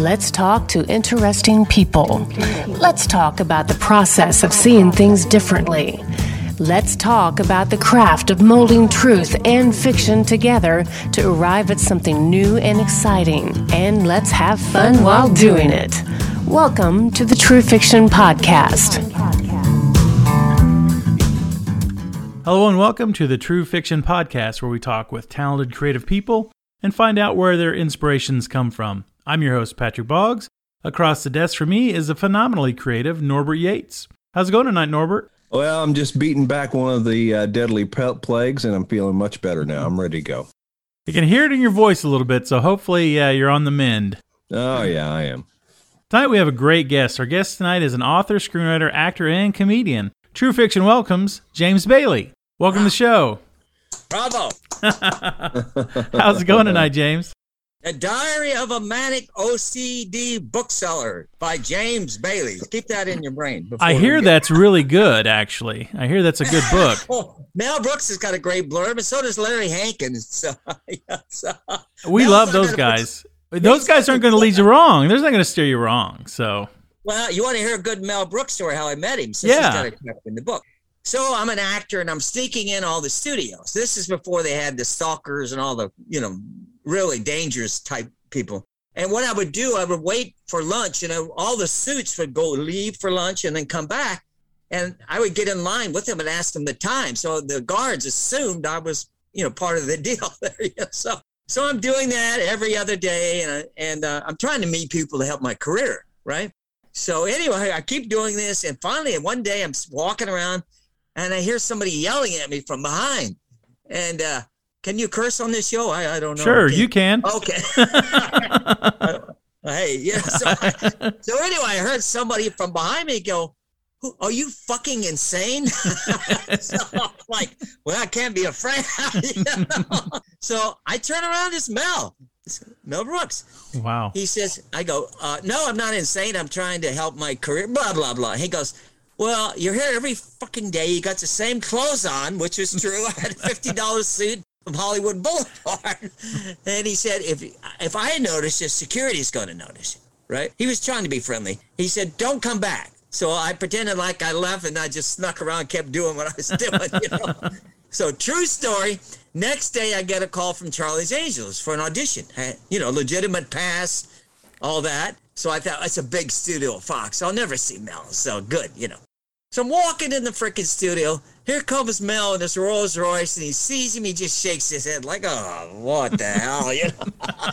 Let's talk to interesting people. Let's talk about the process of seeing things differently. Let's talk about the craft of molding truth and fiction together to arrive at something new and exciting. And let's have fun while doing it. Welcome to the True Fiction Podcast. Hello, and welcome to the True Fiction Podcast, where we talk with talented creative people and find out where their inspirations come from. I'm your host, Patrick Boggs. Across the desk for me is the phenomenally creative Norbert Yates. How's it going tonight, Norbert? Well, I'm just beating back one of the uh, deadly plagues, and I'm feeling much better now. I'm ready to go. You can hear it in your voice a little bit, so hopefully uh, you're on the mend. Oh, yeah, I am. Tonight we have a great guest. Our guest tonight is an author, screenwriter, actor, and comedian. True Fiction welcomes James Bailey. Welcome to the show. Bravo. How's it going tonight, James? A Diary of a Manic OCD Bookseller by James Bailey. Keep that in your brain. I hear that's really good, actually. I hear that's a good book. oh, Mel Brooks has got a great blurb, and so does Larry Hankins. So, so we Mel's love those guys. Put, those guys aren't going to lead you wrong. They're not going to steer you wrong. So, well, you want to hear a good Mel Brooks story? How I met him? Since yeah, he's got it in the book. So I'm an actor and I'm sneaking in all the studios. This is before they had the stalkers and all the, you know, really dangerous type people. And what I would do, I would wait for lunch and I, all the suits would go leave for lunch and then come back. And I would get in line with them and ask them the time. So the guards assumed I was, you know, part of the deal there. so, so I'm doing that every other day. And, and uh, I'm trying to meet people to help my career. Right. So anyway, I keep doing this. And finally, one day I'm walking around and I hear somebody yelling at me from behind. And uh, can you curse on this show? I, I don't know. Sure, you can. Okay. hey, yeah. So, so, anyway, I heard somebody from behind me go, Who, "Are you fucking insane?" so I'm like, well, I can't be afraid. you know? So I turn around. It's Mel. It's Mel Brooks. Wow. He says, I go, uh, no, I'm not insane. I'm trying to help my career. Blah blah blah. He goes well, you're here every fucking day. You got the same clothes on, which is true. I had a fifty dollars suit from Hollywood Boulevard, and he said, if if I notice, the security's going to notice. Right? He was trying to be friendly. He said, "Don't come back." So I pretended like I left, and I just snuck around, kept doing what I was doing. You know. so true story. Next day, I get a call from Charlie's Angels for an audition. You know, legitimate pass, all that. So I thought that's a big studio, Fox. I'll never see Mel. So good, you know. So I'm walking in the freaking studio. Here comes Mel in this Rolls Royce, and he sees him. He just shakes his head like, "Oh, what the hell?" You know.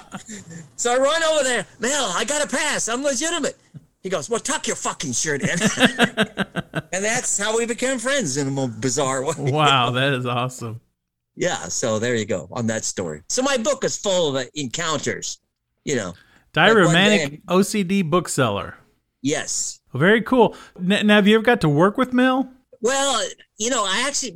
so I run over there. Mel, I got a pass. I'm legitimate. He goes, "Well, tuck your fucking shirt in." and that's how we became friends in a bizarre way. Wow, that is awesome. Yeah. So there you go on that story. So my book is full of uh, encounters. You know, Diary like OCD bookseller. Yes. Very cool. Now, have you ever got to work with Mel? Well, you know, I actually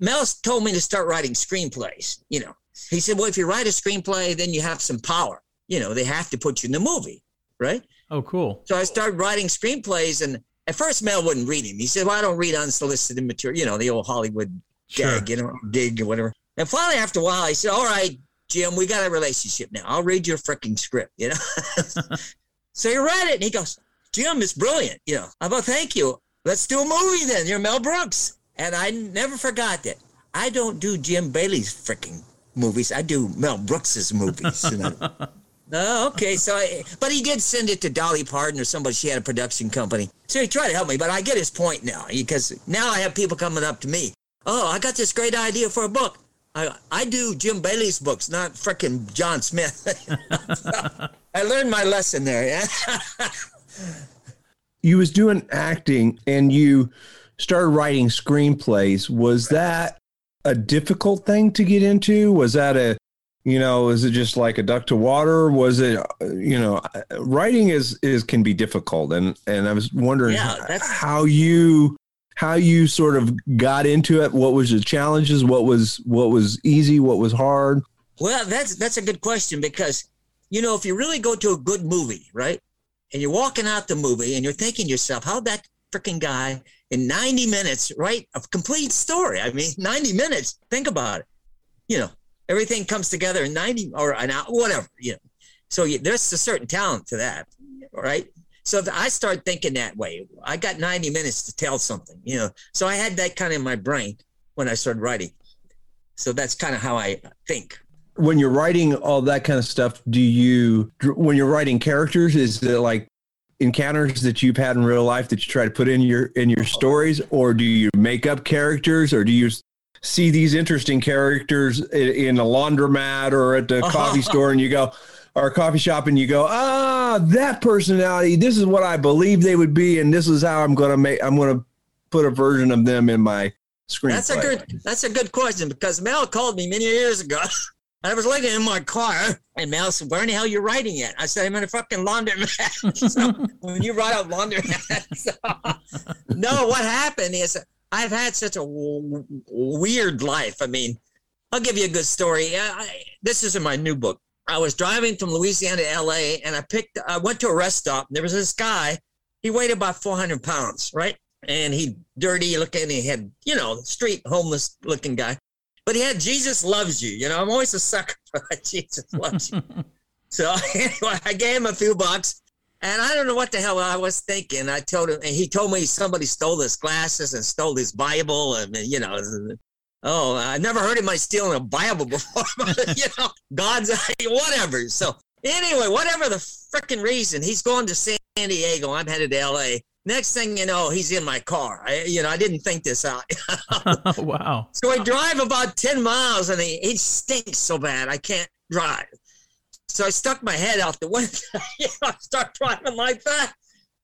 Mel told me to start writing screenplays. You know, he said, "Well, if you write a screenplay, then you have some power. You know, they have to put you in the movie, right?" Oh, cool. So I started writing screenplays, and at first Mel wouldn't read him. He said, "Well, I don't read unsolicited material. You know, the old Hollywood sure. gag, you know, dig or whatever." And finally, after a while, he said, "All right, Jim, we got a relationship now. I'll read your freaking script." You know. so he read it, and he goes, Jim is brilliant. You know, I thought, thank you. Let's do a movie then. You're Mel Brooks. And I never forgot that. I don't do Jim Bailey's freaking movies. I do Mel Brooks's movies. You know? oh, okay. So, I, but he did send it to Dolly Parton or somebody. She had a production company. So he tried to help me. But I get his point now because now I have people coming up to me. Oh, I got this great idea for a book. I, I do Jim Bailey's books, not freaking John Smith. I learned my lesson there. you was doing acting and you started writing screenplays. Was that a difficult thing to get into? Was that a you know, is it just like a duck to water? Was it, you know, writing is is can be difficult, and and I was wondering yeah, how you how you sort of got into it. What was the challenges? What was what was easy? What was hard? Well, that's that's a good question because you know if you really go to a good movie, right? And you're walking out the movie and you're thinking to yourself, how that freaking guy in 90 minutes write a complete story? I mean, 90 minutes, think about it. You know, everything comes together in 90 or an hour, whatever, you know. So you, there's a certain talent to that, right? So I started thinking that way. I got 90 minutes to tell something, you know. So I had that kind of in my brain when I started writing. So that's kind of how I think. When you're writing all that kind of stuff, do you, when you're writing characters, is it like encounters that you've had in real life that you try to put in your in your stories, or do you make up characters, or do you see these interesting characters in, in a laundromat or at the coffee store, and you go, or a coffee shop, and you go, ah, that personality. This is what I believe they would be, and this is how I'm going to make. I'm going to put a version of them in my screen. That's a good. That's a good question because Mel called me many years ago. I was looking in my car, and Mel said, "Where in the hell are you writing it?" I said, "I'm in a fucking laundromat." so when you write out laundromat, so, no, what happened is I've had such a weird life. I mean, I'll give you a good story. I, this is in my new book. I was driving from Louisiana to LA, and I picked. I went to a rest stop. And there was this guy. He weighed about 400 pounds, right? And he dirty looking. He had, you know, street homeless looking guy but he had Jesus loves you. You know, I'm always a sucker for that. Jesus loves you. so anyway, I gave him a few bucks, and I don't know what the hell I was thinking. I told him, and he told me somebody stole his glasses and stole his Bible, and you know. Oh, I never heard anybody stealing a Bible before, but you know, God's whatever. So anyway, whatever the freaking reason, he's going to San Diego. I'm headed to LA. Next thing you know, he's in my car. I, you know, I didn't think this out. wow. So I drive about 10 miles and he, he stinks so bad I can't drive. So I stuck my head out the window. you know, I start driving like that.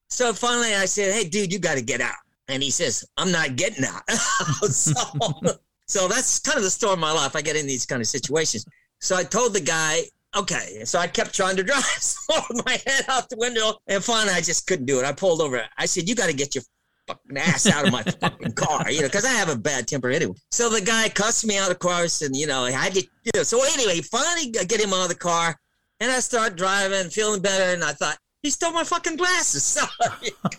So finally I said, Hey, dude, you got to get out. And he says, I'm not getting out. so, so that's kind of the story of my life. I get in these kind of situations. So I told the guy, okay. So I kept trying to drive with my head out the window, and finally I just couldn't do it. I pulled over. I said, "You got to get your fucking ass out of my fucking car," you know, because I have a bad temper anyway. So the guy cussed me out of course, and you know, I did. You know, so anyway, finally I get him out of the car, and I start driving, feeling better, and I thought he stole my fucking glasses.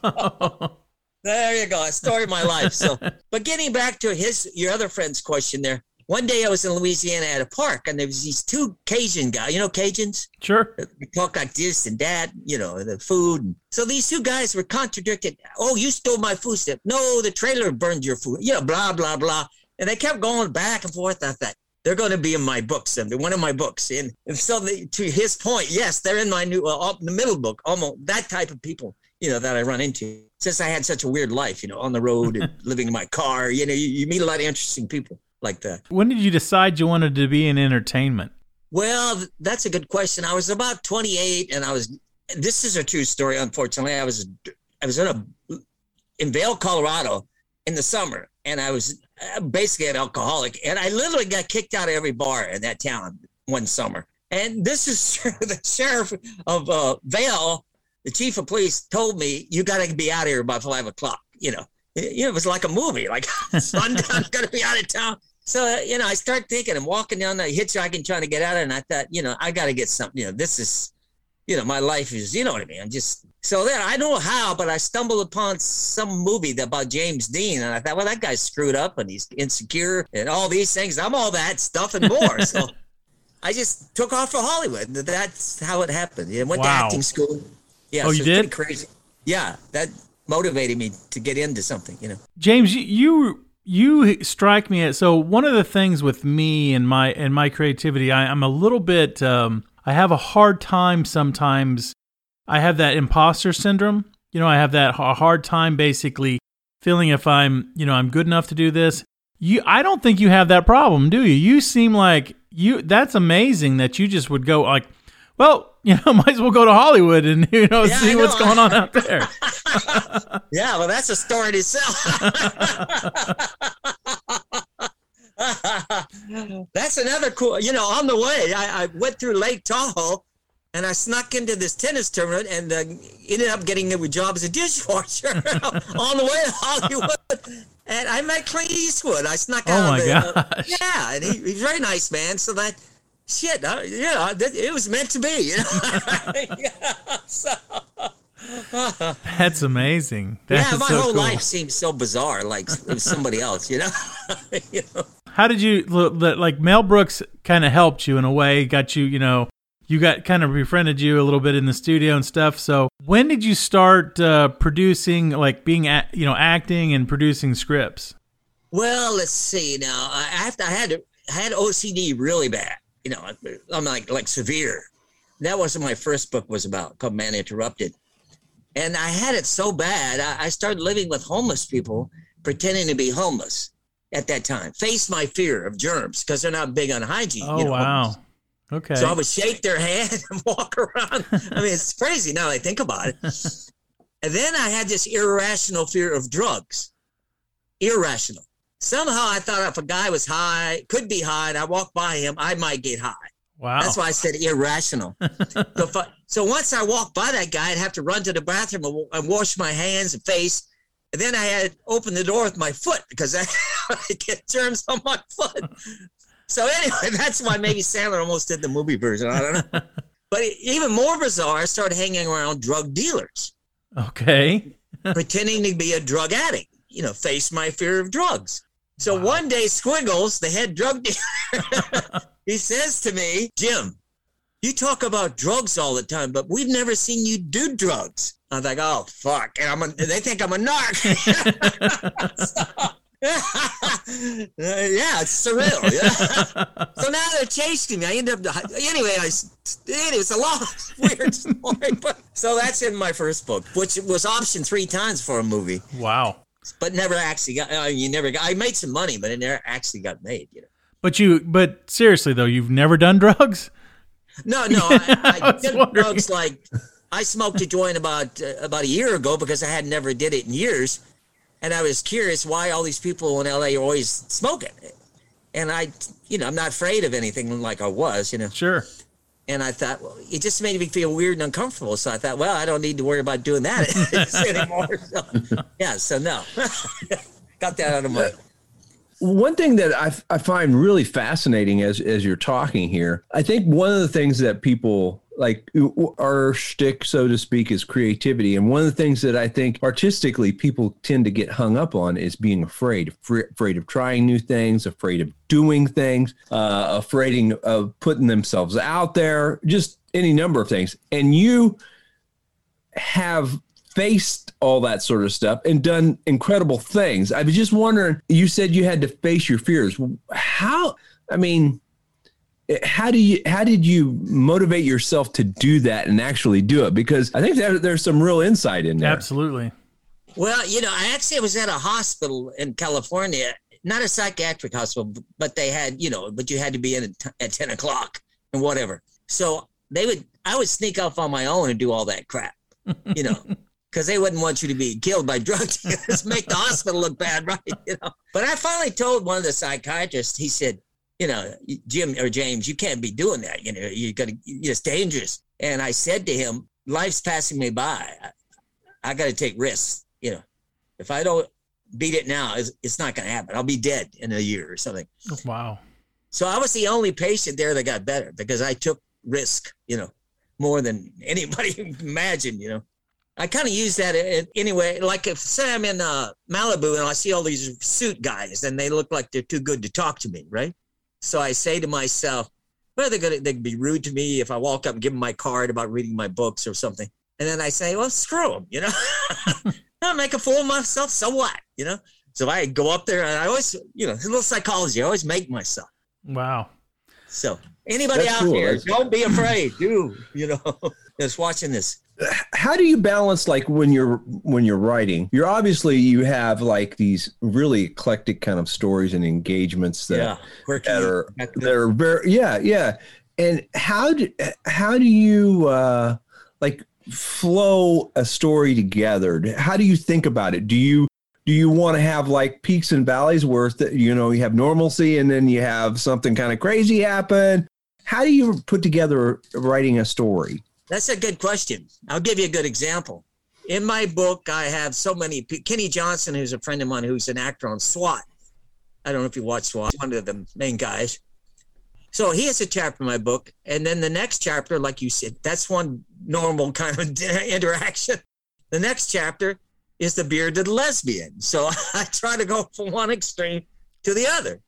So. There you go. A story of my life. So, but getting back to his, your other friend's question there, one day I was in Louisiana at a park and there was these two Cajun guys, you know, Cajuns? Sure. They talk like this and that, you know, the food. So these two guys were contradicted. Oh, you stole my food stuff. No, the trailer burned your food. You know, blah, blah, blah. And they kept going back and forth. I thought, they're going to be in my books. And they're one of my books. And, and so the, to his point, yes, they're in my new, uh, the middle book, almost that type of people, you know, that I run into since I had such a weird life, you know, on the road and living in my car, you know, you, you meet a lot of interesting people like that. When did you decide you wanted to be in entertainment? Well, that's a good question. I was about 28 and I was this is a true story unfortunately. I was I was in a in Vail, Colorado in the summer and I was basically an alcoholic and I literally got kicked out of every bar in that town one summer. And this is. The sheriff of uh, Vail, the chief of police, told me you got to be out of here by five o'clock. You know, it, it was like a movie. Like sundown, gonna be out of town. So, you know, I start thinking, I'm walking down the hitchhiking trying to get out of it. And I thought, you know, I got to get something, you know, this is, you know, my life is, you know what I mean? I'm just, so then I don't know how, but I stumbled upon some movie about James Dean. And I thought, well, that guy's screwed up and he's insecure and all these things. I'm all that stuff and more. so I just took off for Hollywood. That's how it happened. I went Wow. to acting school. Yeah. Oh, so you did? crazy. Yeah. That motivated me to get into something, you know. James, you- you strike me as so one of the things with me and my and my creativity, I, I'm a little bit um, I have a hard time sometimes. I have that imposter syndrome. You know, I have that hard time basically feeling if I'm you know I'm good enough to do this. You, I don't think you have that problem, do you? You seem like you. That's amazing that you just would go like, well, you know, might as well go to Hollywood and you know Yeah, see I what's going on out there. Yeah, well, that's a story in itself. that's another cool. You know, on the way, I, I went through Lake Tahoe, and I snuck into this tennis tournament, and uh, ended up getting a job as a dishwasher on the way to Hollywood. And I met Clint Eastwood. I snuck Oh out. my of the, uh, gosh. yeah, and he, he's a very nice man. So that shit, uh, yeah, that, it was meant to be. You know. yeah, so. That's amazing. That's yeah, my so whole cool. life seems so bizarre, like it was somebody else, you know. you know? How did you like Mel Brooks kind of helped you in a way, got you, you know, you got kind of befriended you a little bit in the studio and stuff. So when did you start uh, producing, like being, a, you know, acting and producing scripts? Well, let's see. Now, I have to, I had I had OCD really bad. You know, I'm like like severe. That was what my first book was about, called Man Interrupted. And I had it so bad, I, I started living with homeless people, pretending to be homeless at that time. Face my fear of germs because they're not big on hygiene. Oh you know, wow. homeless. Okay. So I would shake their hand and walk around. I mean, it's crazy now I think about it. And then I had this irrational fear of drugs. Irrational. Somehow I thought if a guy was high, could be high, and I walked by him, I might get high. wow. That's why I said irrational. so, I, so once I walked by that guy, I'd have to run to the bathroom and, and wash my hands and face. And then I had to open the door with my foot because I, I get germs on my foot. So anyway, that's why maybe Sandler almost did the movie version. I don't know. But even more bizarre, I started hanging around drug dealers, okay. pretending to be a drug addict. You know, face my fear of drugs. So one day, Squiggles, the head drug dealer, he says to me, Jim, you talk about drugs all the time, but we've never seen you do drugs. I was like, oh fuck, and I'm a, they think I'm a narc. Uh, yeah, it's surreal. Yeah. so now they're chasing me. I end up anyway. I it was a long weird story, but so that's in my first book, which was optioned three times for a movie, wow. But never actually got. Uh, you never got. I made some money, but it never actually got made. You know. But you, but seriously though, you've never done drugs? No, no. I, I I did wondering. drugs like I smoked a joint about uh, about a year ago because I had never did it in years, and I was curious why all these people in LA are always smoking. And I, you know, I'm not afraid of anything like I was, you know. Sure. And I thought, well, it just made me feel weird and uncomfortable. So I thought, well, I don't need to worry about doing that anymore. So, yeah, so no, got that out of my. One thing that I, I find really fascinating as as you're talking here, I think one of the things that people like our shtick, so to speak, is creativity, and one of the things that I think artistically people tend to get hung up on is being afraid, afraid, of trying new things, afraid of doing things, uh, afraid of putting themselves out there, just any number of things. And you have faced all that sort of stuff and done incredible things. I was just wondering, you said you had to face your fears. How, I mean, how do you how did you motivate yourself to do that and actually do it because i think there, there's some real insight in there Absolutely. Well, you know, I actually was at a hospital in California, not a psychiatric hospital, but they had, you know, but you had to be in at, at 10 o'clock and whatever. So they would, I would sneak off on my own and do all that crap, you know, because they wouldn't want you to be killed by drug dealers, make the hospital look bad, right? You know, but I finally told one of the psychiatrists, he said, you know, Jim or James, you can't be doing that. You know, you're gonna, it's dangerous. And I said to him, life's passing me by. I, I got to take risks. You know, if I don't beat it now, it's, it's not going to happen. I'll be dead in a year or something. Wow. So I was the only patient there that got better because I took risk, you know, more than anybody imagined, you know. I kind of use that in- anyway. Like if say I'm in uh, Malibu and I see all these suit guys and they look like they're too good to talk to me, right? So I say to myself, well, they're gonna they can be rude to me if I walk up and give them my card about reading my books or something. And then I say, well, screw them, you know. I'll make a fool of myself. So what, you know? So I go up there and I always, you know, a little psychology. I always make myself. Wow. So anybody That's out cool. there, That's- don't be afraid. Do you know? Just watching this. How do you balance like when you're when you're writing? You're obviously you have like these really eclectic kind of stories and engagements that, yeah, quirky. that are that are very yeah yeah. And how do how do you uh like flow a story together? How do you think about it? Do you do you want to have like peaks and valleys where you know you have normalcy and then you have something kind of crazy happen? How do you put together writing a story That's a good question. I'll give you a good example. In my book, I have so many. Kenny Johnson, who's a friend of mine, who's an actor on SWAT. I don't know if you watch SWAT. One of the main guys. So he has a chapter in my book, and then the next chapter, like you said, that's one normal kind of interaction. The next chapter is the bearded lesbian. So I try to go from one extreme to the other.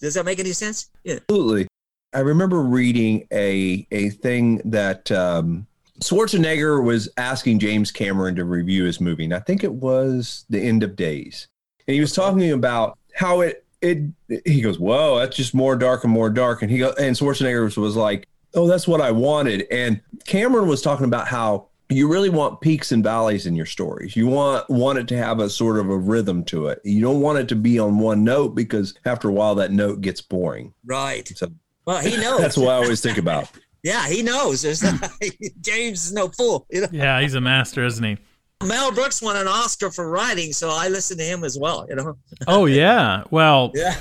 Does that make any sense? Yeah. absolutely I remember reading a a thing that um, Schwarzenegger was asking James Cameron to review his movie, and I think it was The End of Days, and he was talking about how it it. He goes, "Whoa, that's just more dark and more dark," and he go, and Schwarzenegger was, was like, "Oh, that's what I wanted," and Cameron was talking about how you really want peaks and valleys in your stories. You want want it to have a sort of a rhythm to it. You don't want it to be on one note because after a while that note gets boring. Right. So Well, he knows. that's what I always think about. yeah, he knows. Not, James is no fool. You know, Yeah, he's a master, isn't he? Mel Brooks won an Oscar for writing, so I listen to him as well. You know. Oh yeah. Well, Yeah.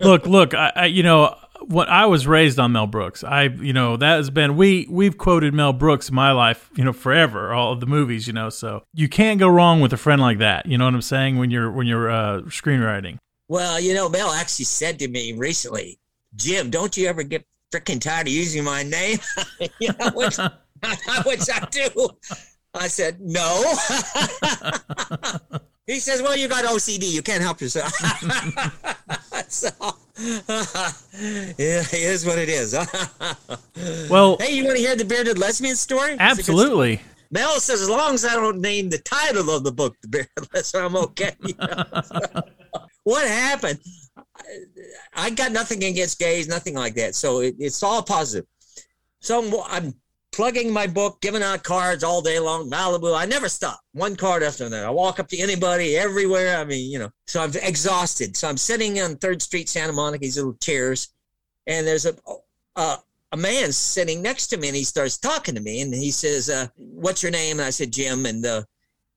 look, look. I, I, you know, what I was raised on Mel Brooks. I, you know, that has been we we've quoted Mel Brooks in my life, you know, forever. All of the movies, you know. So you can't go wrong with a friend like that. You know what I'm saying? When you're when you're uh, screenwriting. Well, you know, Mel actually said to me recently, Jim, don't you ever get freaking tired of using my name? you know, which, which I do. I said, no. he says, well, you got OCD. You can't help yourself. so, yeah, it is what it is. Well, hey, you want to hear the bearded lesbian story? Absolutely. Mel says, as long as I don't name the title of the book, The Bearded Lesbian, I'm okay. you know? What happened? I got nothing against gays, nothing like that. So it, it's all positive. So I'm, plugging my book, giving out cards all day long, Malibu. I never stop. One card after another. I walk up to anybody, everywhere. I mean, you know, so I'm exhausted. So I'm sitting on Third Street, Santa Monica, these little chairs, and there's a, a a man sitting next to me, and he starts talking to me, and he says, uh, "What's your name?" And I said, "Jim." And uh,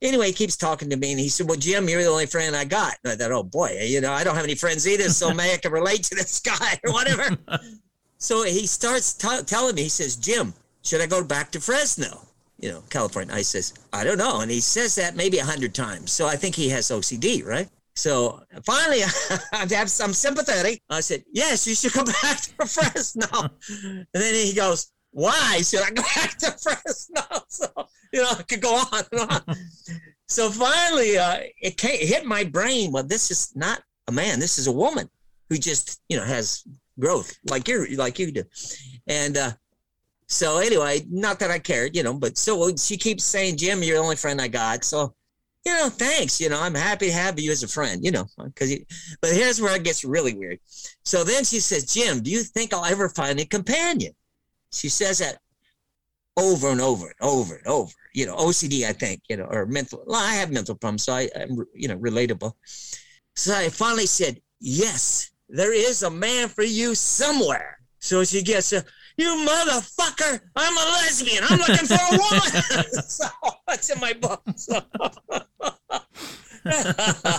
anyway, he keeps talking to me, and he said, "Well, Jim, you're the only friend I got." And I thought, "Oh boy, you know, I don't have any friends either, so maybe I can relate to this guy or whatever." so he starts t- telling me, he says, "Jim, should I go back to Fresno?" You know, California. I says, "I don't know," and he says that maybe a hundred times. So I think he has OCD, right? So finally, I'm, sympathetic. I said, "Yes, you should come back to Fresno." and then he goes, "Why should I go back to Fresno?" So you know, I could go on and on. so finally, uh, it, came, it hit my brain. Well, this is not a man. This is a woman who just you know has growth like you like you do, and. uh so anyway, not that I cared, you know, but so she keeps saying, Jim, you're the only friend I got. So you know, thanks. You know, I'm happy to have you as a friend, you know, because, but here's where it gets really weird. So then she says, Jim, do you think I'll ever find a companion? She says that over and over and over and over, you know, OCD, I think, you know, or mental, well, I have mental problems, so I, I'm, you know, relatable. So I finally said, yes, there is a man for you somewhere. So she gets a, you motherfucker, I'm a lesbian. I'm looking for a woman. so that's in my book. So.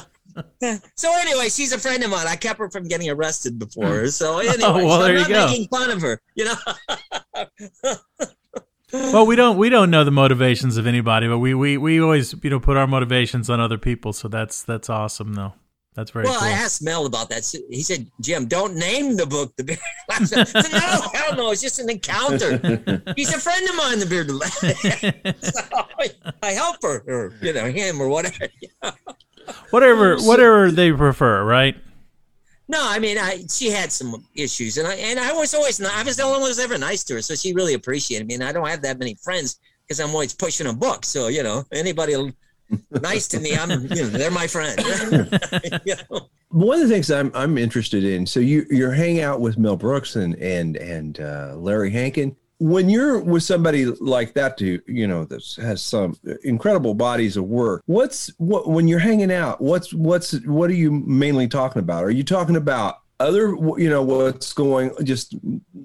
so anyway, she's a friend of mine. I kept her from getting arrested before. So anyway, Oh, well, so there I'm you not go. making fun of her. You know. Well, we don't we don't know the motivations of anybody, but we we, we always you know put our motivations on other people. So that's that's awesome, though. That's very well, cool. I asked Mel about that. He said, "Jim, don't name the book the beard." I said, no, hell no, it's just an encounter. He's a friend of mine, the bearded so I help her, or you know, him, or whatever. Whatever whatever they prefer, right? No, I mean, I she had some issues, and I and I was always ni- I was the only one who was ever nice to her, so she really appreciated me. And I don't have that many friends because I'm always pushing a book. So you know, anybody nice to me, I'm you know, they're my friend. You know? One of the things I'm I'm interested in. So you you're hanging out with Mel Brooks and and and uh, Larry Hankin. When you're with somebody like that, to you know, that has some incredible bodies of work. What's what when you're hanging out? What's what's what are you mainly talking about? Are you talking about other you know what's going just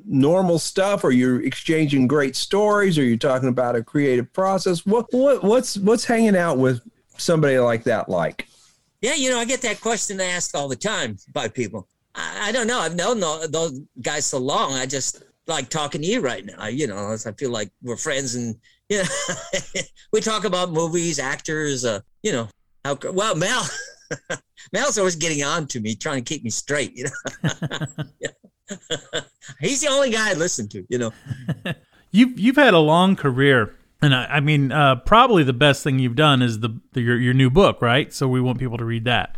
normal stuff? Are you're exchanging great stories? Are you talking about a creative process? What what what's what's hanging out with somebody like that like? Yeah, you know, I get that question asked all the time by people. I, I don't know. I've known those guys so long. I just like talking to you right now. You know, I feel like we're friends, and you know, we talk about movies, actors. Uh, you know, how well Mel. Mel's always getting on to me, trying to keep me straight. You know, he's the only guy I listen to. You know, You've you've had a long career, and I, I mean, uh, probably the best thing you've done is the, the your your new book, right? So we want people to read that.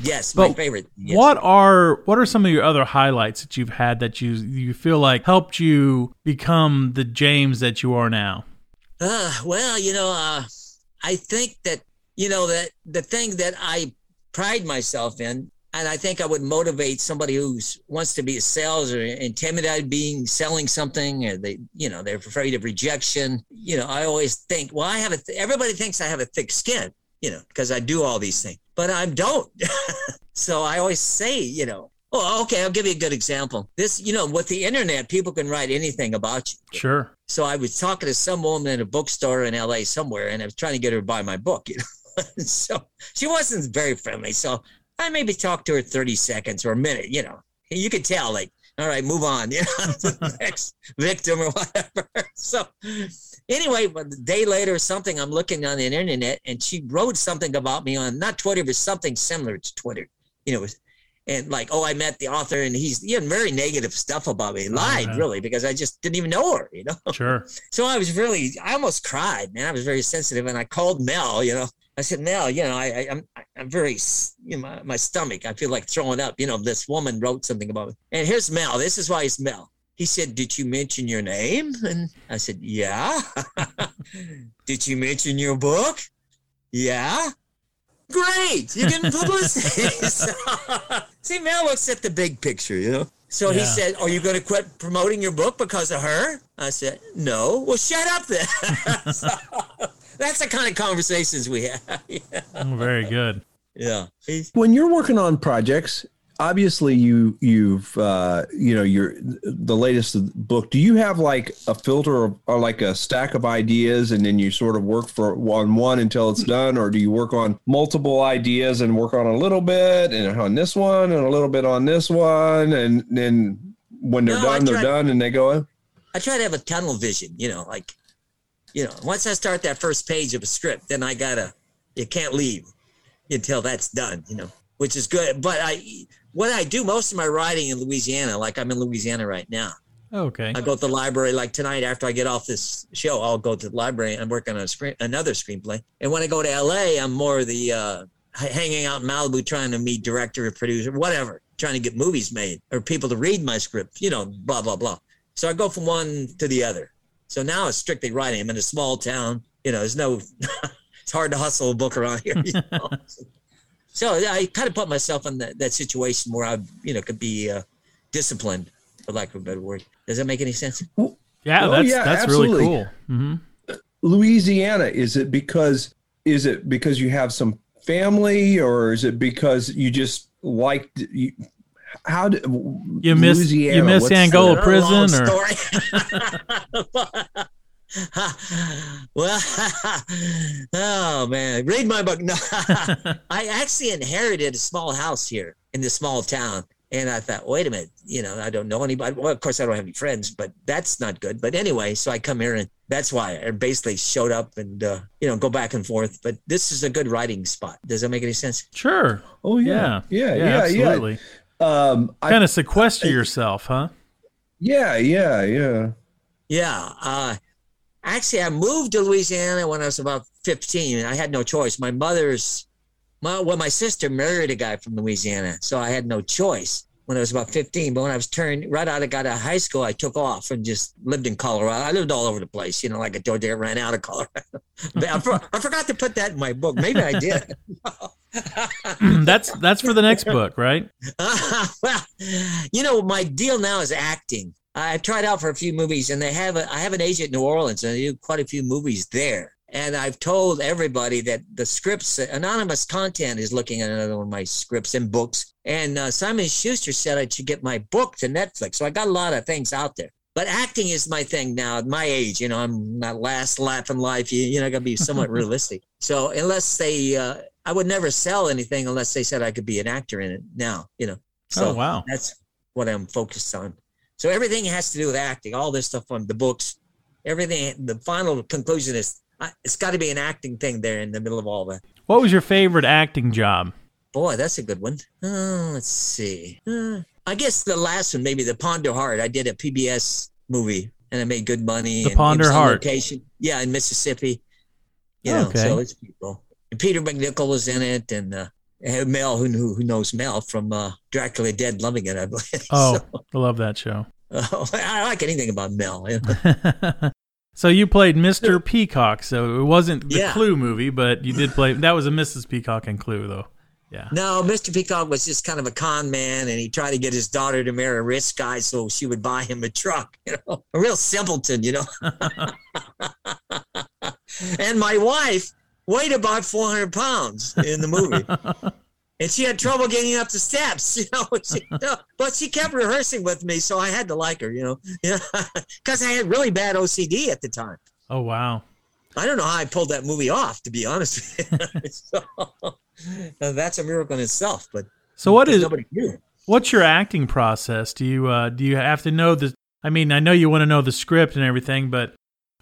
Yes, my favorite. Yes. What are what are some of your other highlights that you've had that you you feel like helped you become the James that you are now? Uh, well, you know, uh, I think that you know that the thing that I pride myself in, and I think I would motivate somebody who wants to be a sales or intimidated being selling something, or they, you know, they're afraid of rejection. You know, I always think, well, I have a. Th- everybody thinks I have a thick skin, you know, because I do all these things, but I don't. so I always say, you know, oh, okay, I'll give you a good example. This, you know, with the internet, people can write anything about you. Sure. So I was talking to some woman in a bookstore in LA somewhere, and I was trying to get her to buy my book. You know, so she wasn't very friendly. So I maybe talked to her thirty seconds or a minute. You know, you could tell like, all right, move on. You know, next victim or whatever. So anyway, but a day later or something, I'm looking on the internet, and she wrote something about me on not Twitter, but something similar to Twitter. You know, and like, oh, I met the author, and he's he had very negative stuff about me. He uh-huh. lied really because I just didn't even know her. You know. Sure. So I was really, I almost cried, man. I was very sensitive, and I called Mel. You know, I said, Mel, you know, I, I I'm I'm very, you know, my, my stomach, I feel like throwing up. You know, this woman wrote something about me, and here's Mel. This is why he's Mel. He said, "Did you mention your name?" And I said, "Yeah." Did you mention your book? Yeah. Great, you get publicity. So, see, Mel looks at the big picture, you know. So he said, "Are you going to quit promoting your book because of her?" I said, "No." Well, shut up then. So, that's the kind of conversations we have. Oh, very good. yeah. When you're working on projects obviously you you've uh you know your the latest book do you have like a filter or, or like a stack of ideas and then you sort of work for on one until it's done? Or do you work on multiple ideas and work on a little bit and on this one and a little bit on this one? And then when they're No, done they're done and they go in? I try to have a tunnel vision, you know, like, you know, once I start that first page of a script, then I gotta, you can't leave until that's done, you know, which is good. But I, what I do most of my writing in Louisiana, like I'm in Louisiana right now. Okay. I go to the library like tonight after I get off this show. I'll go to the library and work on a screen, another screenplay. And when I go to LA, I'm more the uh, hanging out in Malibu, trying to meet director or producer, whatever, trying to get movies made or people to read my script. You know, blah blah blah. So I go from one to the other. So now it's strictly writing. I'm in a small town. You know, there's no. it's hard to hustle a book around here. You know? So I kind of put myself in that, that situation where I, you know, could be uh, disciplined, for lack of a better word. Does that make any sense? Yeah, Oh, that's yeah, that's absolutely. really cool. hmm Louisiana is it because is it because you have some family or is it because you just liked you, how do You miss Louisiana, you miss what's Angola Another prison or story. well, oh man, read my book. No, I actually inherited a small house here in this small town, and I thought, wait a minute, you know, I don't know anybody. Well, of course, I don't have any friends, but that's not good. But anyway, so I come here, and that's why I basically showed up and uh, you know go back and forth. But this is a good writing spot. Does that make any sense? sure. Oh yeah, Yeah. yeah, yeah, yeah. absolutely. Um, Kind of sequester yourself, huh? yeah, yeah, yeah. Yeah. Uh, actually, I moved to Louisiana when I was about 15. and I had no choice. My mother's, my, well, my sister married a guy from Louisiana. So I had no choice when I was about 15. But when I was turned right out, I got out of high school, I took off and just lived in Colorado. I lived all over the place, you know, like I told you, I ran out of Colorado. I, for- I forgot to put that in my book. Maybe I did. that's that's for the next book, right? well, you know, my deal now is acting. I've tried out for a few movies, and they have a, I have an agent in New Orleans, and I do quite a few movies there. And I've told everybody that the scripts, anonymous content, is looking at another one of my scripts and books. And uh, Simon Schuster said I should get my book to Netflix, so I got a lot of things out there. But acting is my thing now. At my age, you know, I'm not last laugh in life. You, you know, I got to be somewhat realistic. So unless they, uh, I would never sell anything unless they said I could be an actor in it. Now, you know. So oh wow. that's what I'm focused on. So everything has to do with acting. All this stuff on the books, everything. The final conclusion is I- it's got to be an acting thing there in the middle of all that. What was your favorite acting job? Boy, that's a good one. Uh, let's see. Uh, I guess the last one, maybe the Ponder Heart. I did a PBS movie and I made good money. The and Ponder Heart. Location. Yeah, in Mississippi. You know, Okay. so it's people. And Peter MacNicol was in it, and uh, Uh, Mel, who who knows Mel from uh, Dracula Dead, loving it. I believe. Oh, So, I love that show. oh, I like anything about Mel. you know. so you played Mr. Peacock. So it wasn't the Yeah. Clue movie, but you did play. That was a Mrs. Peacock and Clue, though. Yeah. No, Mr. Peacock was just kind of a con man, and he tried to get his daughter to marry a rich guy so she would buy him a truck. You know, a real simpleton. You know. and my wife weighed about 400 pounds in the movie. And she had trouble getting up the steps, you know. She, but she kept rehearsing with me, so I had to like her, you know, because I had really bad OCD at the time. Oh wow. I don't know how I pulled that movie off, to be honest. so, that's a miracle in itself. But So what is nobody knew. what's your acting process? Do you uh, do you have to know the? I mean, I know you want to know the script and everything, but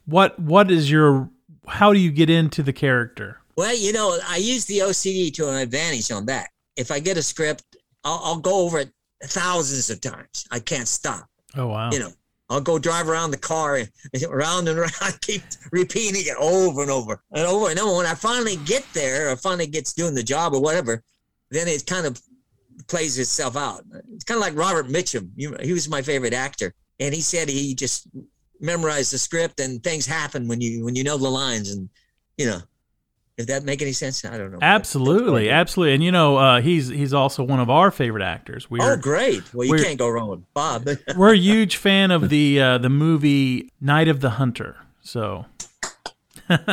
what what is your? How do you get into the character? Well, you know, I use the OCD to an advantage on that. If I get a script, I'll, I'll go over it thousands of times. I can't stop. Oh wow. You know, I'll go drive around the car and around and around, I keep repeating it over and over and over and over. When I finally get there, or finally gets doing the job or whatever, then it kind of plays itself out. It's kind of like Robert Mitchum. He was my favorite actor, and he said he just memorized the script and things happen when you when you know the lines and you know. If that make any sense, I don't know. Absolutely, absolutely. And you know, uh, he's he's also one of our favorite actors. Oh, We're great! Well, you can't go wrong with Bob. we're a huge fan of the uh, the movie Night of the Hunter. So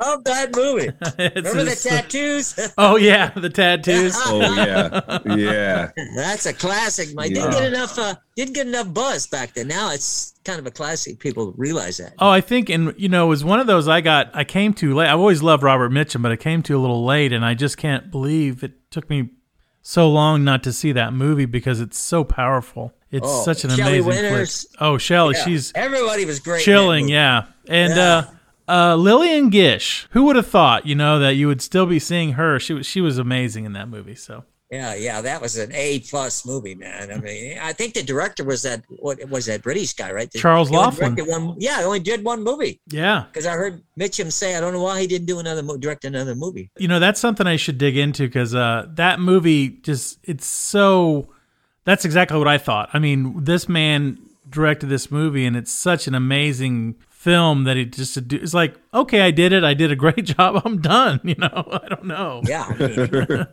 Love that movie. It's Remember the tattoos? Oh yeah, the tattoos. Oh yeah, yeah. That's a classic. I didn't get enough. Uh, didn't get enough buzz back then. Now it's kind of a classic. People realize that. Oh, I think, and you know, it was one of those I got. I came to late. I've always loved Robert Mitchum, but I came to a little late, and I just can't believe it took me so long not to see that movie because it's so powerful. It's Oh, such an Shelley amazing Winters. flick. Oh, Shelley, Yeah. she's everybody was great. chilling, yeah. And Yeah. uh, uh, Lillian Gish, who would have thought, you know, that you would still be seeing her? She was she was amazing in that movie. So yeah, yeah. That was an A plus movie, man. I mean, I think the director was that. What was that British guy, right? The- Charles Laughton. One, yeah, he only did one movie yeah, because I heard Mitchum say, I don't know why he didn't do another, mo- direct another movie. you know that's something I should dig into because uh, that movie just it's so. That's exactly what I thought. I mean, this man directed this movie, and it's such an amazing film that he just it's like okay, I did it. I did a great job. I'm done. You know, I don't know. Yeah, I mean,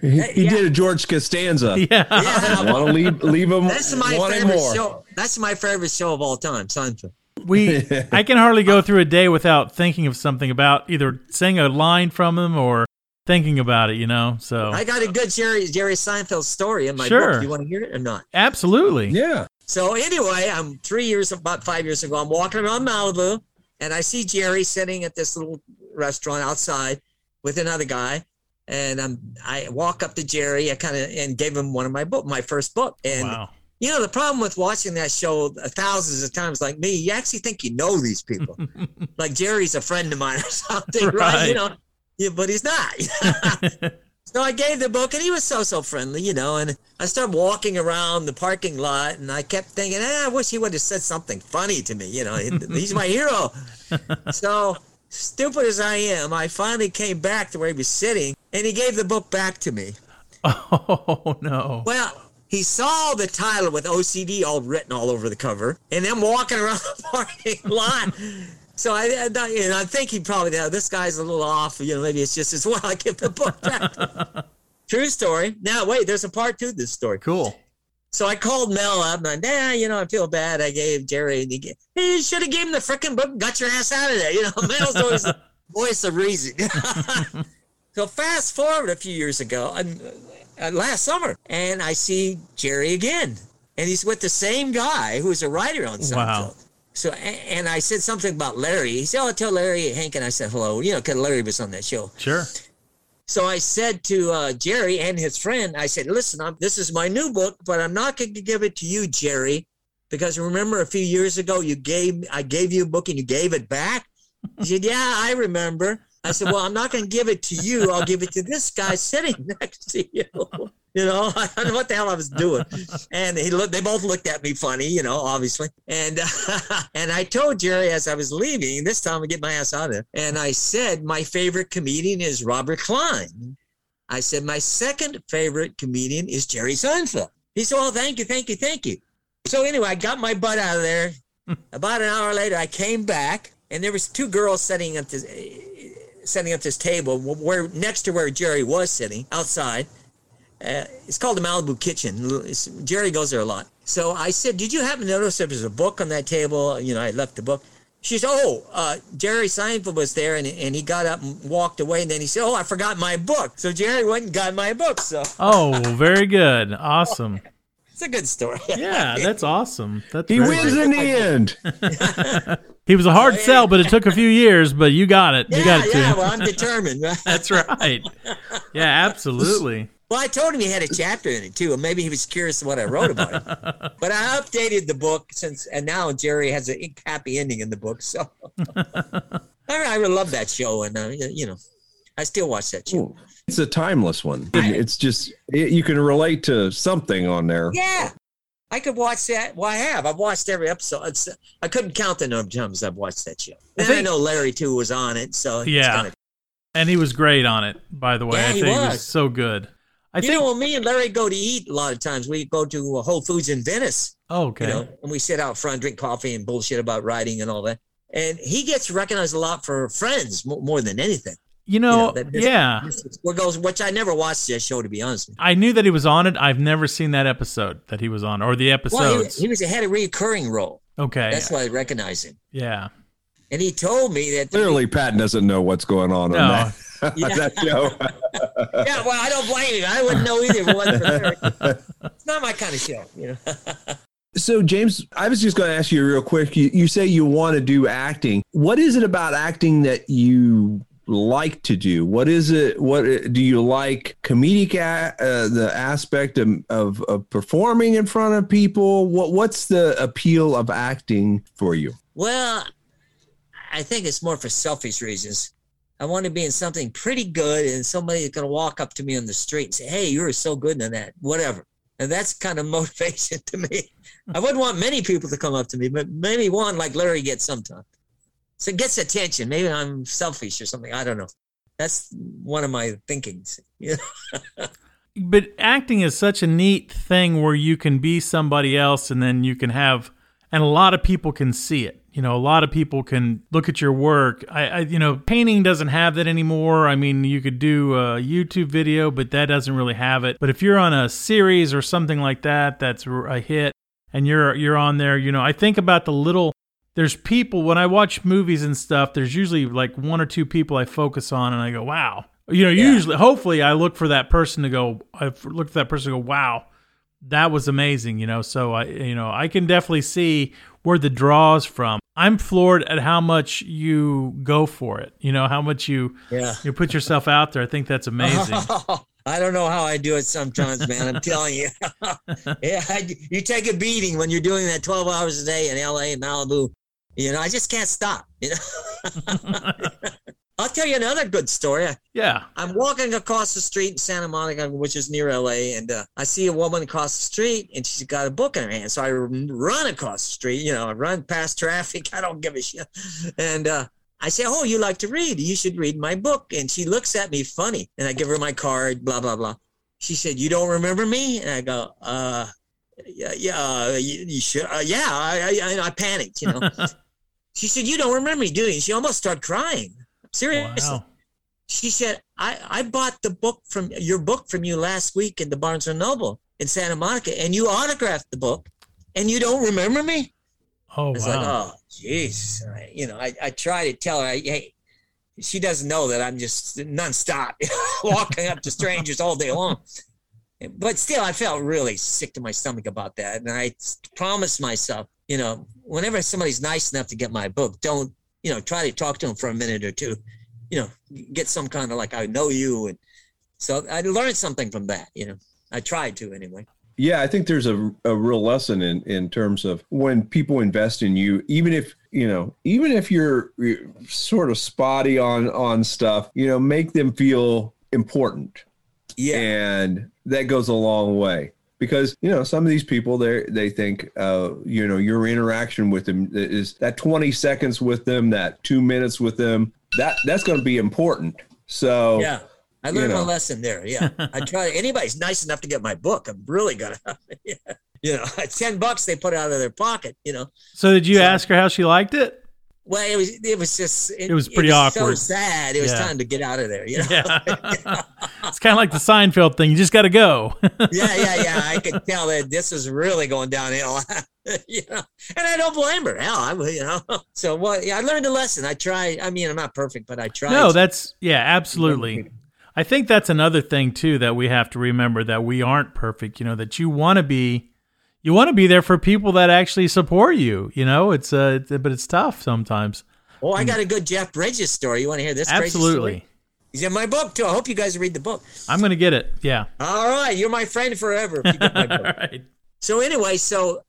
He, he Yeah. did a George Costanza. Yeah. yeah. Want to leave leave him That's my favorite more. show. That's my favorite show of all time, Seinfeld. we I can hardly go through a day without thinking of something about either saying a line from him or thinking about it, you know. So I got a good Jerry Jerry Seinfeld story in my Sure. book. Do you want to hear it or not? absolutely. Yeah. So anyway, I'm three years, about five years ago. I'm walking around Malibu, and I see Jerry sitting at this little restaurant outside with another guy. And I'm, I walk up to Jerry. I kind of and gave him one of my book, my first book. And Wow. you know the problem with watching that show thousands of times, like me, you actually think you know these people. like Jerry's a friend of mine or something, right? Right. You know, yeah, but he's not. So I gave the book, and he was so so friendly, you know. And I started walking around the parking lot, and I kept thinking, eh, I wish he would have said something funny to me, you know. He's my hero. so stupid as I am, I finally came back to where he was sitting, and he gave the book back to me. Oh no. Well, he saw the title with OCD all written all over the cover, and then walking around the parking lot. So I, I, you know, I think he probably, this guy's a little off. You know, maybe it's just as well I give the book back. True story. Now, wait, there's a part two to this story. Cool. So I called Mel up and I'm like, nah, you know, I feel bad. I gave Jerry, and he, hey, you should have gave him the freaking book and got your ass out of there. You know, Mel's always the voice of reason. so fast forward a few years ago, and, uh, last summer, and I see Jerry again. And he's with the same guy who's a writer on Seinfeld. Wow. So, and I said something about Larry. He said, oh, tell Larry, Hank, and I said hello, you know, because Larry was on that show. Sure. So I said to uh, Jerry and his friend, I said, listen, I'm, this is my new book, but I'm not going to give it to you, Jerry, because remember a few years ago you gave I gave you a book and you gave it back. He said, yeah, I remember. I said, well, I'm not going to give it to you. I'll give it to this guy sitting next to you. You know, I don't know what the hell I was doing. And he looked, they both looked at me funny, you know, obviously. And, and I told Jerry as I was leaving, this time I get my ass out of there. And I said, my favorite comedian is Robert Klein. I said, my second favorite comedian is Jerry Seinfeld. He said, oh, thank you, thank you, thank you. So anyway, I got my butt out of there. About an hour later, I came back, and there was two girls setting up this, setting up this table where next to where Jerry was sitting outside. Uh, it's called the Malibu Kitchen. It's, Jerry goes there a lot. So I said, "Did you happen to notice there was a book on that table?" You know, I left the book. She said, "Oh, uh, Jerry Seinfeld was there, and, and he got up and walked away. And then he said, "Oh, I forgot my book." So Jerry went and got my book. So oh, very good, awesome. It's a good story. Yeah, that's awesome. That's he wins great. in the end. he was a hard oh, yeah. sell, but it took a few years. But you got it. Yeah, you got it. Yeah, well, I'm determined. that's right. Yeah, absolutely. Well, I told him he had a chapter in it too, and maybe he was curious what I wrote about it. but I updated the book since, and now Jerry has a happy ending in the book. So I, I really love that show, and uh, you know, I still watch that show. Ooh. It's a timeless one. It's just it, you can relate to something on there. Yeah, I could watch that. Well, I have. I've watched every episode. It's, I couldn't count the number of times I've watched that show. And I, think, I know Larry too was on it, so yeah, kinda... and he was great on it. By the way, yeah, I think he was. he was so good. I you think, know, when me and Larry go to eat, a lot of times we go to uh, Whole Foods in Venice. Oh, okay. You know, and we sit out front, drink coffee, and bullshit about writing and all that. And he gets recognized a lot for Friends more, than anything. You know, you know this, yeah. what goes, which I never watched that show to be honest. I knew that he was on it. I've never seen that episode that he was on, or the episodes. Well, he, he was had a recurring role. Okay, that's why I recognize him. Yeah, and he told me that clearly Pat doesn't know what's going on no. on that, yeah. that show. yeah, well, I don't blame him. I wouldn't know either. If it wasn't it's not my kind of show, you know. So, James, I was just going to ask you real quick. You, you say you want to do acting. What is it about acting that you like to do? What is it? What do you like? Comedic, uh, the aspect of, of, of, performing in front of people. What What's the appeal of acting for you? Well, I think it's more for selfish reasons. I want to be in something pretty good, and somebody is going to walk up to me on the street and say, "Hey, you are so good in that." Whatever, and that's kind of motivation to me. Hmm. I wouldn't want many people to come up to me, but maybe one like Larry gets sometimes. So it gets attention. Maybe I'm selfish or something. I don't know. That's one of my thinkings. but acting is such a neat thing where you can be somebody else and then you can have and a lot of people can see it. You know, a lot of people can look at your work. I, I, you know, painting doesn't have that anymore. I mean, you could do a YouTube video, but that doesn't really have it. But if you're on a series or something like that, that's a hit, and you're you're on there. You know, I think about the little there's people when I watch movies and stuff, there's usually like one or two people I focus on and I go, wow. You know, yeah. usually, hopefully, I look for that person to go, I look for that person to go, wow, that was amazing, you know. So I, you know, I can definitely see where the draws from. I'm floored at how much you go for it. You know, how much you yeah. you put yourself out there. I think that's amazing. I don't know how I do it sometimes, man. I'm telling you. yeah, I, you take a beating when you're doing that 12 hours a day in LA and Malibu you know, I just can't stop. You know. I'll tell you another good story. Yeah. I'm walking across the street in Santa Monica, which is near LA, and uh, I see a woman across the street, and she's got a book in her hand. So I run across the street. You know, I run past traffic. I don't give a shit. And uh, I say, "Oh, you like to read? You should read my book." And she looks at me funny, and I give her my card. Blah blah blah. She said, "You don't remember me?" And I go, "Uh." Yeah, yeah, uh, you, you should. Uh, yeah, I, I, I panicked, you know. She said, You don't remember me, do you? She almost started crying. Seriously. Wow. She said, I, I bought the book from your book from you last week in the Barnes and Noble in Santa Monica, and you autographed the book, and you don't remember me. Oh, oh I was wow. like, oh, jeez. You know, I, I try to tell her, hey, she doesn't know that I'm just nonstop walking up to strangers all day long. But still, I felt really sick to my stomach about that. And I promised myself you know, whenever somebody's nice enough to get my book, don't, you know, try to talk to them for a minute or two, you know, get some kind of like, I know you. And so I learned something from that, you know, I tried to anyway. Yeah, I think there's a, a real lesson in, in terms of when people invest in you, even if, you know, even if you're, you're sort of spotty on, on stuff, you know, make them feel important. Yeah. And that goes a long way because you know some of these people they they think uh, you know your interaction with them is that 20 seconds with them that two minutes with them that that's going to be important so yeah I You learned my know. lesson there. Yeah, I try. Anybody's nice enough to get my book, I'm really gonna. yeah. You know, ten bucks they put it out of their pocket. You know, So did you So- ask her how she liked it? Well, it was it was just It was pretty So awkward. sad. It was Yeah. time to get out of there. You know. Yeah. it's kind of like the Seinfeld thing. You just got to go. yeah, yeah, yeah. I could tell that this was really going downhill. you know, and I don't blame her. Hell, I you know. So what? Yeah, I learned a lesson. I try. I mean, I'm not perfect, but I try. no, that's yeah, absolutely. I think that's another thing too that we have to remember that we aren't perfect. You know that you want to be, you want to be there for people that actually support you. You know, it's uh, but it's tough sometimes. Oh, I got a good Jeff Bridges story. You want to hear this? Absolutely, He's in my book too. I hope you guys read the book. I'm gonna get it. Yeah. All right, you're my friend forever. If you get my book. right. So anyway, so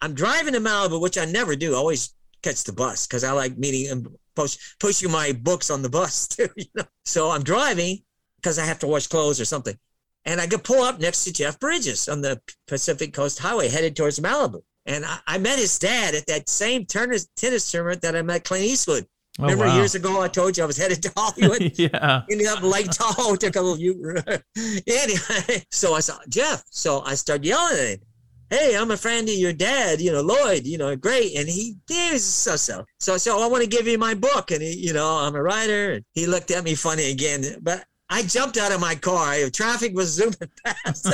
I'm driving to Malibu, which I never do. I always catch the bus because I like meeting and push, pushing my books on the bus too. You know. So I'm driving because I have to wash clothes or something, and I could pull up next to Jeff Bridges on the Pacific Coast Highway headed towards Malibu. And I, I met his dad at that same tennis tennis tournament that I met Clint Eastwood. Oh, Remember wow. years ago I told you I was headed to Hollywood. yeah. ended up in Lake Tahoe, took a little U. anyway, so I saw Jeff. So I started yelling at him. Hey, I'm a friend of your dad, you know, Lloyd, you know, great. And he, was so so. So I said, oh, I want to give you my book. And he, you know, I'm a writer. And he looked at me funny again. But I jumped out of my car. Traffic was zooming past.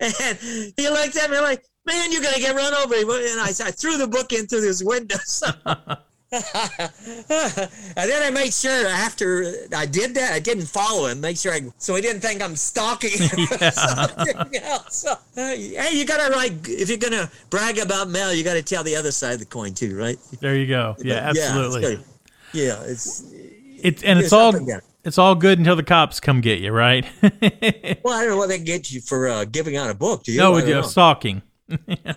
And, he looked at me like, man, you're going to get run over. And I, I threw the book in through this window. And then I made sure after I did that, I didn't follow him. Make sure I so he didn't think I'm stalking him. Yeah. something else. So, uh, hey, you gotta like if you're gonna brag about Mel, you gotta tell the other side of the coin too, right? There you go. Yeah, absolutely. Yeah, it's It's and it's It's all up and down. it's all good until the cops come get you, right? well, I don't know what they get you for uh, giving out a book. Do you? no, with don't you know. stalking.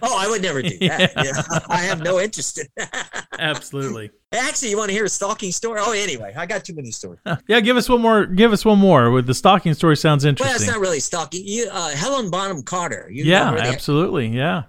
Oh, I would never do that. Yeah. I have no interest in that. Absolutely. Actually, you want to hear a stalking story? Oh, anyway, I got too many stories. Yeah, give us one more. Give us one more. With the stalking story sounds interesting. Well, it's not really stalking. You, uh, Helen Bonham Carter. You yeah, absolutely. Yeah.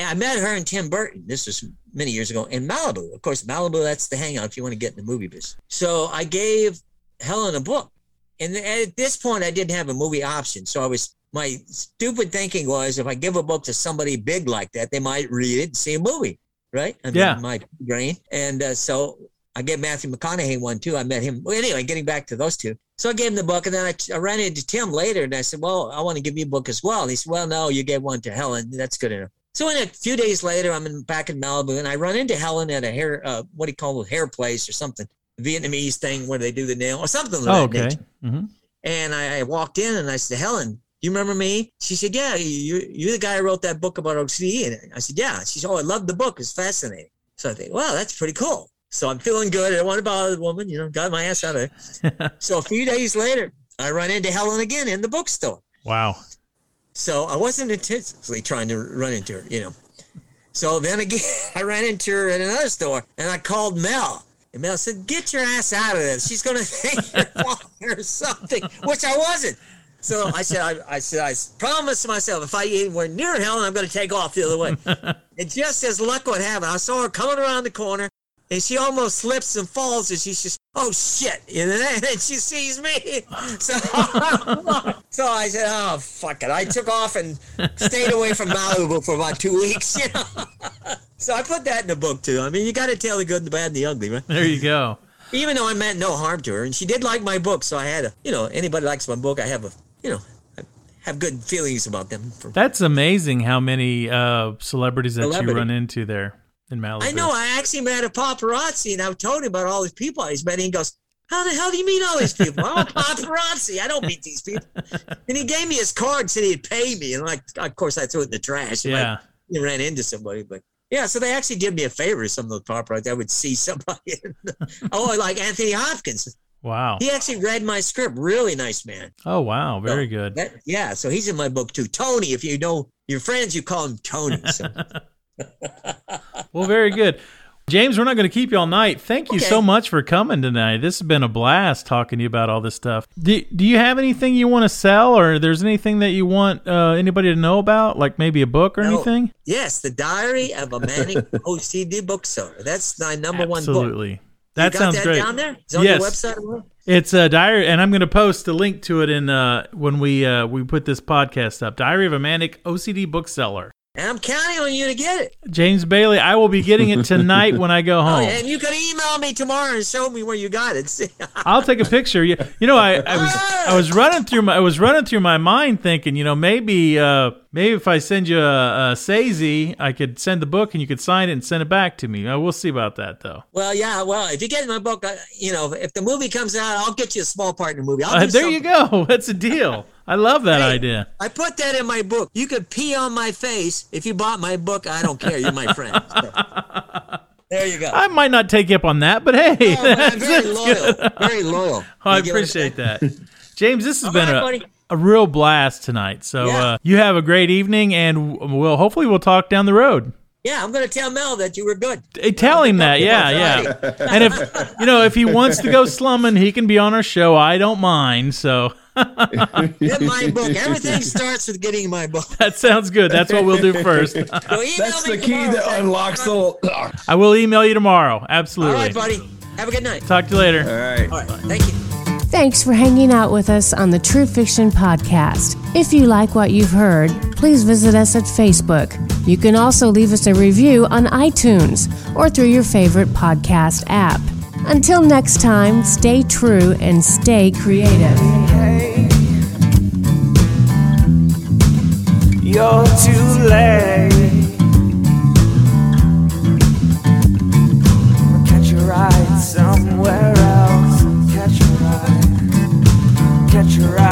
And I met her and Tim Burton. This was many years ago in Malibu. Of course, Malibu, that's the hangout if you want to get in the movie business. So I gave Helen a book. And at this point, I didn't have a movie option. So I was, my stupid thinking was if I give a book to somebody big like that, they might read it and see a movie, right? I mean, Yeah. My brain. And uh, so I gave Matthew McConaughey one too. I met him. Well, anyway, getting back to those two. So I gave him the book, and then I, I ran into Tim later, and I said, "Well, I want to give you a book as well." And he said, "Well, no, you gave one to Helen. That's good enough." So in a few days later, I'm in, back in Malibu, and I run into Helen at a hair, uh, what do you call it, hair place or something, Vietnamese thing where they do the nail or something. Of Oh, that okay. nature. hmm And I, I walked in, and I said, "Helen." You remember me? She said, "Yeah, you you're the guy who wrote that book about OCD." And I said, "Yeah." She said, "Oh, I love the book. It's fascinating." So I think, "Wow, that's pretty cool." So I'm feeling good. I don't want to bother the woman. You know, got my ass out of there. so a few days later, I run into Helen again in the bookstore. Wow. So I wasn't intentionally trying to run into her, you know. So then again, I ran into her at another store, and I called Mel. And Mel said, "Get your ass out of this. She's going to think you're walking or something," which I wasn't. So I said, I, I said, I promised myself if I even were near Helen, I'm going to take off the other way. and just as luck would have it, I saw her coming around the corner, and she almost slips and falls, and she's just, oh shit, and then, and she sees me. So, so I said, oh fuck it. I took off and stayed away from Malibu for about two weeks. You know? so I put that in the book too. I mean, you got to tell the good, the bad, and the ugly, right? There you go. Even though I meant no harm to her, and she did like my book, so I had a, you know, anybody likes my book, I have a, you know, I have good feelings about them. For, That's amazing how many uh, celebrities that you run into there in Malibu. I know. I actually met a paparazzi, and I told him about all these people he's met. And he goes, "How the hell do you meet all these people? I'm a paparazzi. I don't meet these people." And he gave me his card, and said he'd pay me, and like, of course, I threw it in the trash. Yeah. I ran into somebody, but yeah. So they actually did me a favor. Some of those paparazzi, I would see somebody. the- oh, like Anthony Hopkins. Wow. He actually read my script. Really nice man. Oh wow. Very So good. that- yeah. So he's in my book too. Tony, if you know your friends, you call him Tony. So. Well, very good. James, we're not going to keep you all night. Thank you Okay. so much for coming tonight. This has been a blast talking to you about all this stuff. Do, do you have anything you want to sell, or there's anything that you want uh, anybody to know about, like maybe a book or No. anything? Yes, the Diary of a Manic OCD Bookseller. That's my number one book. Absolutely. That you got sounds that great. down there? It's on Yes. your website. It's a diary, and I'm going to post a link to it in uh, when we uh, we put this podcast up. Diary of a Manic OCD Bookseller. And I'm counting on you to get it. James Bailey, I will be getting it tonight when I go Oh, home. and you can email me tomorrow and show me where you got it. I'll take a picture. You, you know, I, I was I was running through my I was running through my mind thinking, you know, maybe uh, maybe if I send you a, a SASE, I could send the book and you could sign it and send it back to me. Uh, we'll see about that though. well, yeah. Well, if you get my book, I, you know, if the movie comes out, I'll get you a small part in the movie. I'll Uh, there you go. That's a deal. I love that Hey. idea. I put that in my book. You could pee on my face if you bought my book. I don't care. You're my friend. there you go. I might not take you up on that, but hey, Oh, but I'm very that's loyal. good. Very loyal. Oh, I You get what I'm appreciate that. James, this has All been right, a, a real blast tonight. So Yeah. uh, you have a great evening, and we'll hopefully we'll talk down the road. Yeah, I'm going to tell Mel that you were good. Hey, tell him that, yeah, yeah. And if you know if he wants to go slumming, he can be on our show. I don't mind. So Get my book. Everything starts with getting my book. that sounds good. That's what we'll do first. So email That's me the key tomorrow. that unlocks the. I will email you tomorrow. Absolutely. right, buddy. Have a good night. Talk to you later. All right. All right. Thank you. Thanks for hanging out with us on the True Fiction Podcast. If you like what you've heard, please visit us at Facebook. You can also leave us a review on iTunes or through your favorite podcast app. Until next time, stay true and stay creative. You're too late. Ride